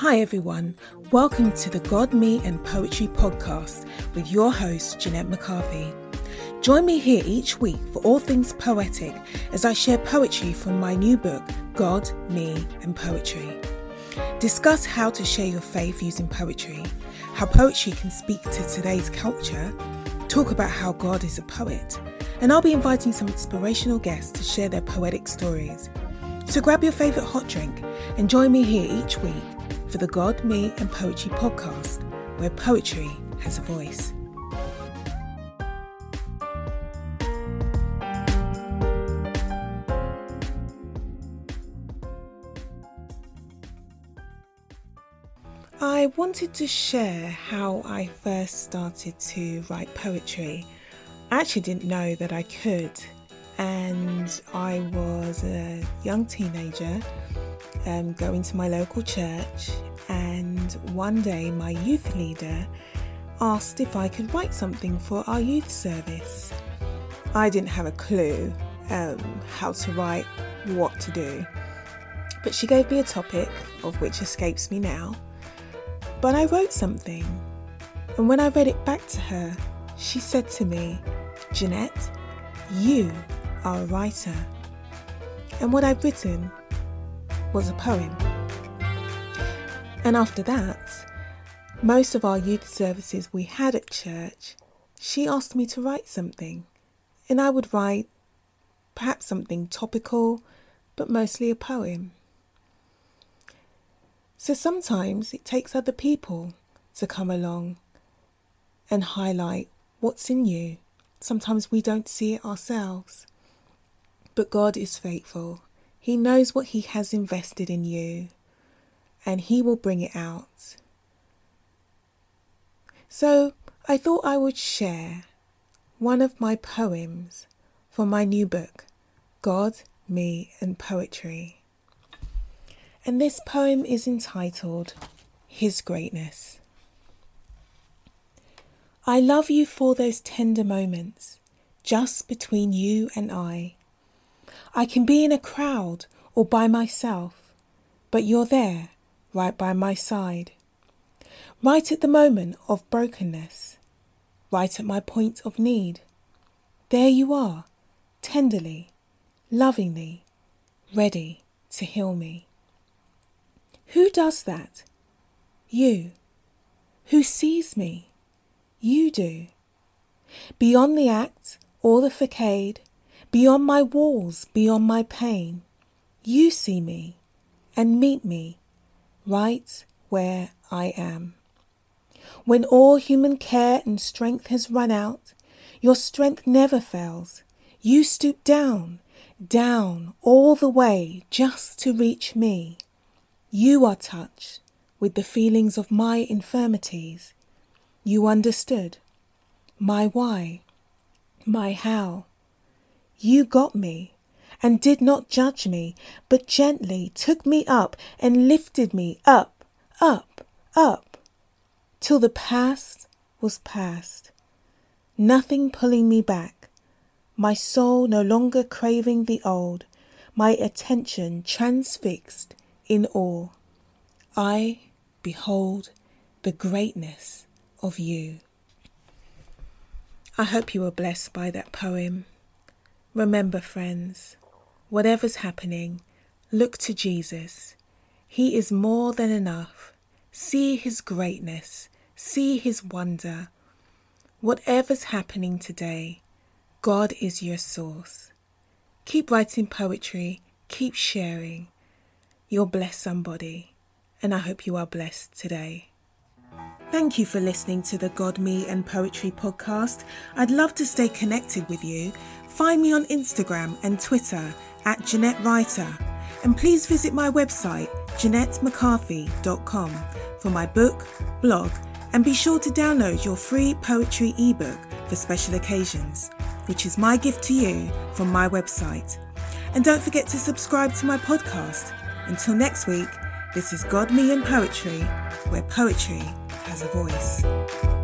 Hi, everyone. Welcome to the God, Me, and Poetry podcast with your host, Jeanette McCarthy. Join me here each week for all things poetic as I share poetry from my new book, God, Me, and Poetry. Discuss how to share your faith using poetry, how poetry can speak to today's culture, talk about how God is a poet, and I'll be inviting some inspirational guests to share their poetic stories. So grab your favourite hot drink and join me here each week for the God, Me, and Poetry podcast, where poetry has a voice. I wanted to share how I first started to write poetry. I actually didn't know that I could, and I was a young teenager um, going to my local church, and one day my youth leader asked if I could write something for our youth service. I didn't have a clue um, how to write, what to do, but she gave me a topic of which escapes me now. But I wrote something, and when I read it back to her, she said to me, Jeanette, you are a writer. And what I'd written was a poem. And after that, most of our youth services we had at church, she asked me to write something. And I would write perhaps something topical, but mostly a poem. So sometimes it takes other people to come along and highlight what's in you. Sometimes we don't see it ourselves. But God is faithful he knows what He has invested in you and He will bring it out. So I thought I would share one of my poems for my new book, God, Me, and Poetry. And this poem is entitled His Greatness. I love you for those tender moments just between you and I I can be in a crowd or by myself, but you're there, right by my side. Right at the moment of brokenness, right at my point of need. There you are, tenderly, lovingly, ready to heal me. Who does that? You. Who sees me? You do. Beyond the act or the facade, Beyond my walls, beyond my pain, you see me and meet me right where I am. When all human care and strength has run out, your strength never fails. You stoop down, down all the way just to reach me. You are touched with the feelings of my infirmities. You understood my why, my how, you got me and did not judge me, but gently took me up and lifted me up, up, up, till the past was past. Nothing pulling me back, my soul no longer craving the old, my attention transfixed in awe. I behold the greatness of you. I hope you were blessed by that poem. Remember, friends, whatever's happening, look to Jesus. He is more than enough. See His greatness, see His wonder. Whatever's happening today, God is your source. Keep writing poetry, keep sharing. You'll bless somebody, and I hope you are blessed today. Thank you for listening to the God, Me and Poetry podcast. I'd love to stay connected with you. Find me on Instagram and Twitter at Jeanette Writer. And please visit my website, JeanetteMcCarthy.com, for my book, blog, and be sure to download your free poetry ebook for special occasions, which is my gift to you from my website. And don't forget to subscribe to my podcast. Until next week, this is God, Me, and Poetry, where poetry has a voice.